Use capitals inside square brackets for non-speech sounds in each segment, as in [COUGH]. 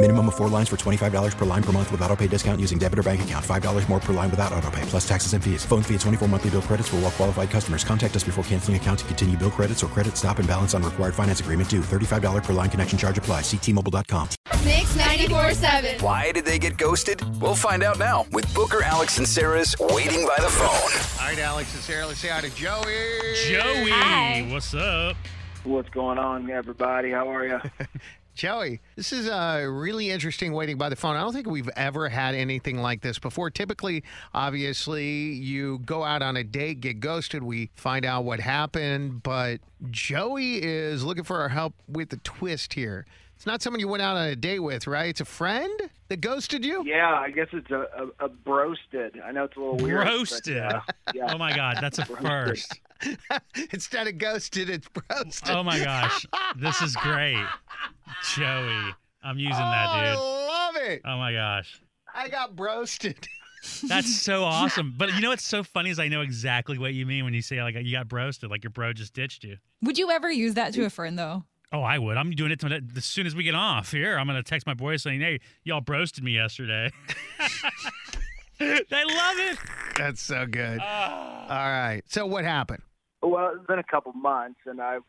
Minimum of four lines for $25 per line per month with auto pay discount using debit or bank account. $5 more per line without auto pay, plus taxes and fees. Phone fee at 24 monthly bill credits for all well qualified customers. Contact us before canceling account to continue bill credits or credit stop and balance on required finance agreement due. $35 per line connection charge apply. Ctmobile.com. Mix 94.7. Why did they get ghosted? We'll find out now with Booker, Alex, and Sarah's Waiting by the Phone. All right, Alex and Sarah, let's say hi to Joey. Joey, Hi. what's up? What's going on, everybody? How are you? [LAUGHS] Joey, this is a really interesting waiting by the phone. I don't think we've ever had anything like this before. Typically, obviously, you go out on a date, get ghosted, we find out what happened, but Joey is looking for our help with the twist here. It's not someone you went out on a date with, right? It's a friend that ghosted you? yeah, I guess it's a, a, a broasted. I know it's a little weird. but, uh, yeah. Oh my God, that's a first. [LAUGHS] Instead of ghosted, it's broasted. Oh my gosh, this is great, Joey. I'm using that, dude. I love it. Oh my gosh, I got broasted. [LAUGHS] that's so awesome. But you know what's so funny is I know exactly what you mean when you say like you got broasted, like your bro just ditched you. Would you ever use that to a friend, though? Oh, I would. I'm doing it to, as soon as we get off here. I'm gonna text my boys saying, "Hey, y'all broasted me yesterday." [LAUGHS] they love it. That's so good. Ah. All right. So what happened? Well, it's been a couple months, and I it's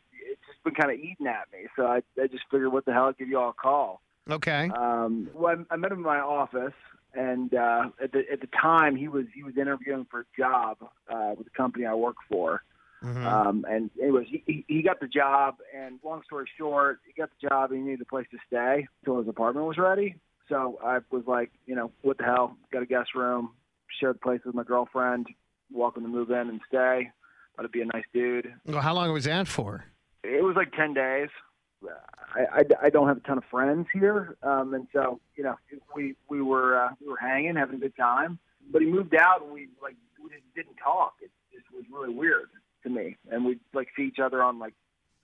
just been kind of eating at me. So I, I just figured, what the hell, I'd give you all a call. Okay. Um, well, I, I met him in my office, and uh, at the at the time, he was he was interviewing for a job uh, with the company I work for. Mhm. Um, and anyways, he, he he got the job, and long story short, he got the job. and He needed a place to stay until his apartment was ready. So I was like, you know, what the hell? Got a guest room, shared the place with my girlfriend. Welcome to move in and stay. Thought it'd be a nice dude. well, how long was that for? It was like ten days. I, I, I don't have a ton of friends here, um, and so you know we we were uh, we were hanging, having a good time. But he moved out, and we like we just didn't talk. It just was really weird to me, and we like see each other on like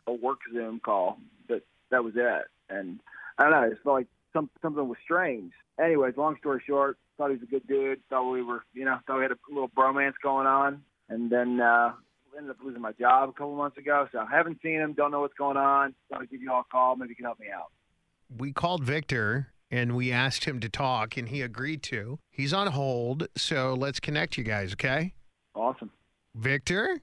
a work Zoom call, but that was it. And I don't know, it felt like some something was strange. Anyways, long story short, thought he was a good dude. Thought we were, you know, thought we had a little bromance going on, and then uh, ended up losing my job a couple months ago. So I haven't seen him. Don't know what's going on. Thought I'd give you all a call. Maybe you can help me out. We called Victor and we asked him to talk, and he agreed to. He's on hold, so let's connect you guys, okay? Awesome. Victor?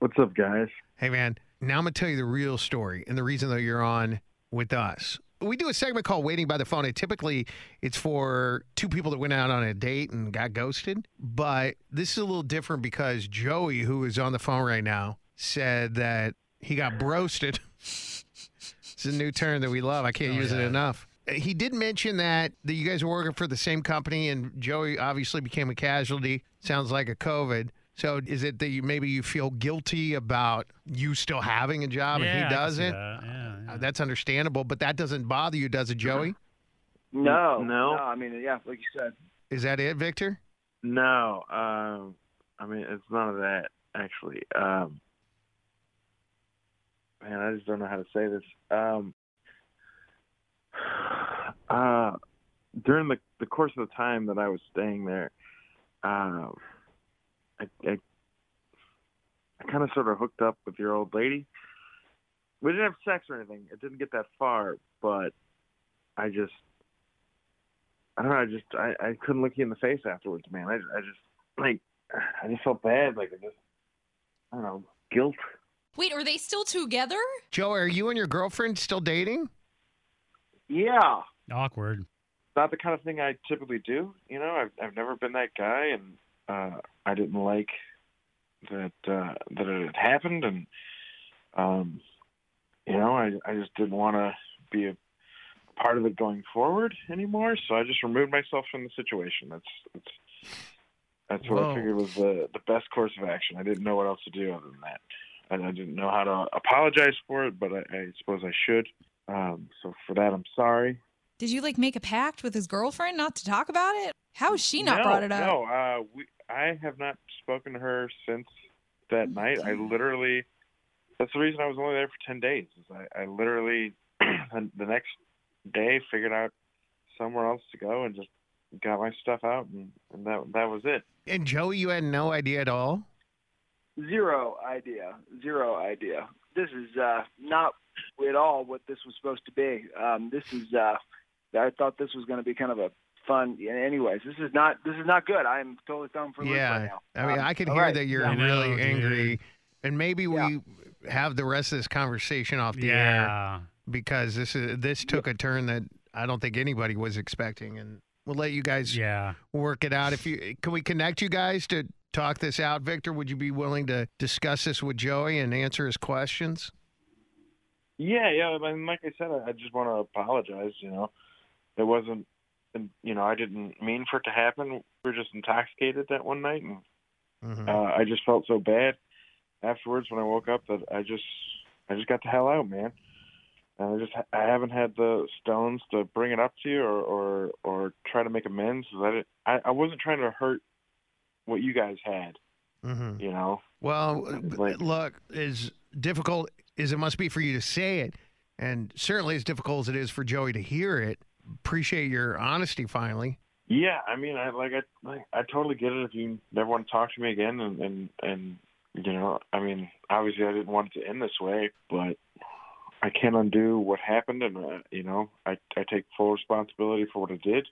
What's up, guys? Hey, man. Now I'm going to tell you the real story and the reason that you're on with us. We do a segment called Waiting by the Phone, and typically it's for two people that went out on a date and got ghosted. But this is a little different because Joey, who is on the phone right now, said that he got broasted. it's a new term that we love. I can't Oh, use it enough. He did mention that, that you guys were working for the same company, and Joey obviously became a casualty. Sounds like a COVID. So is it that you maybe you feel guilty about you still having a job yeah, and he does see it? that. Yeah, yeah. Uh, That's understandable, but that doesn't bother you, does it, Joey? No, No. I mean, yeah, like you said. Is that it, Victor? No, um, I mean it's none of that actually. Um, man, I just don't know how to say this. Um, [SIGHS] uh, during the the course of the time that I was staying there, uh, I, I, I kind of sort of hooked up with your old lady. We didn't have sex or anything. It didn't get that far, but I just I don't know. I just I, I couldn't look you in the face afterwards, man. I, I just like I just felt bad. Like I just I don't know guilt. Wait, are they still together? Joe, are you and your girlfriend still dating? Yeah. Awkward. Not the kind of thing I typically do. You know, I've I've never been that guy, and uh, I didn't like that uh, that it had happened, and um, you know, I I just didn't want to be a part of it going forward anymore. So I just removed myself from the situation. That's that's that's what Whoa. I figured was the the best course of action. I didn't know what else to do other than that, and I didn't know how to apologize for it, but I, I suppose I should. Um, so for that, I'm sorry. Did you like make a pact with his girlfriend not to talk about it? How has she not no, brought it up? No, uh, we, I have not spoken to her since that night. I literally, that's the reason I was only there for 10 days. Is I, I literally, [CLEARS THROAT] the next day, figured out somewhere else to go and just got my stuff out, and, and that that was it. And Joey, you had no idea at all. Zero idea. Zero idea. This is uh, not at all what this was supposed to be. Um, this is. Uh, I thought this was going to be kind of a fun. Anyways, this is not. This is not good. I am totally thrown for a loop Yeah, right now. I mean, Um, I can hear right. that you're Yeah. I know, really dude. angry, and maybe we have the rest of this conversation off the air Yeah. because this is this took a turn that I don't think anybody was expecting, and we'll let you guys Yeah. work it out. If you can, we connect you guys to talk this out. Victor, would you be willing to discuss this with Joey and answer his questions? Yeah, yeah. I mean, like I said, I, I just want to apologize. You know, it wasn't, and you know, I didn't mean for it to happen. We were just intoxicated that one night, and Mhm. uh, I just felt so bad afterwards when I woke up that I just, I just got the hell out, man. And I just, I haven't had the stones to bring it up to you or, or, or try to make amends. I, didn't, I, I wasn't trying to hurt what you guys had. Mhm. You know. Well, Like- look, as difficult as it must be for you to say it, and certainly as difficult as it is for Joey to hear it, appreciate your honesty finally. Yeah, I mean, I like I like I totally get it if you never want to talk to me again, and and and you know, I mean, obviously I didn't want it to end this way, but I can't undo what happened, and uh, you know, I I take full responsibility for what I did.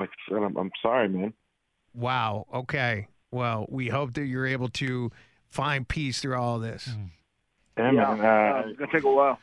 Like I said, I'm, I'm sorry, man. Wow. Okay. Well, we hope that you're able to find peace through all this. Yeah, Yeah, man, uh, uh, it's gonna take a while.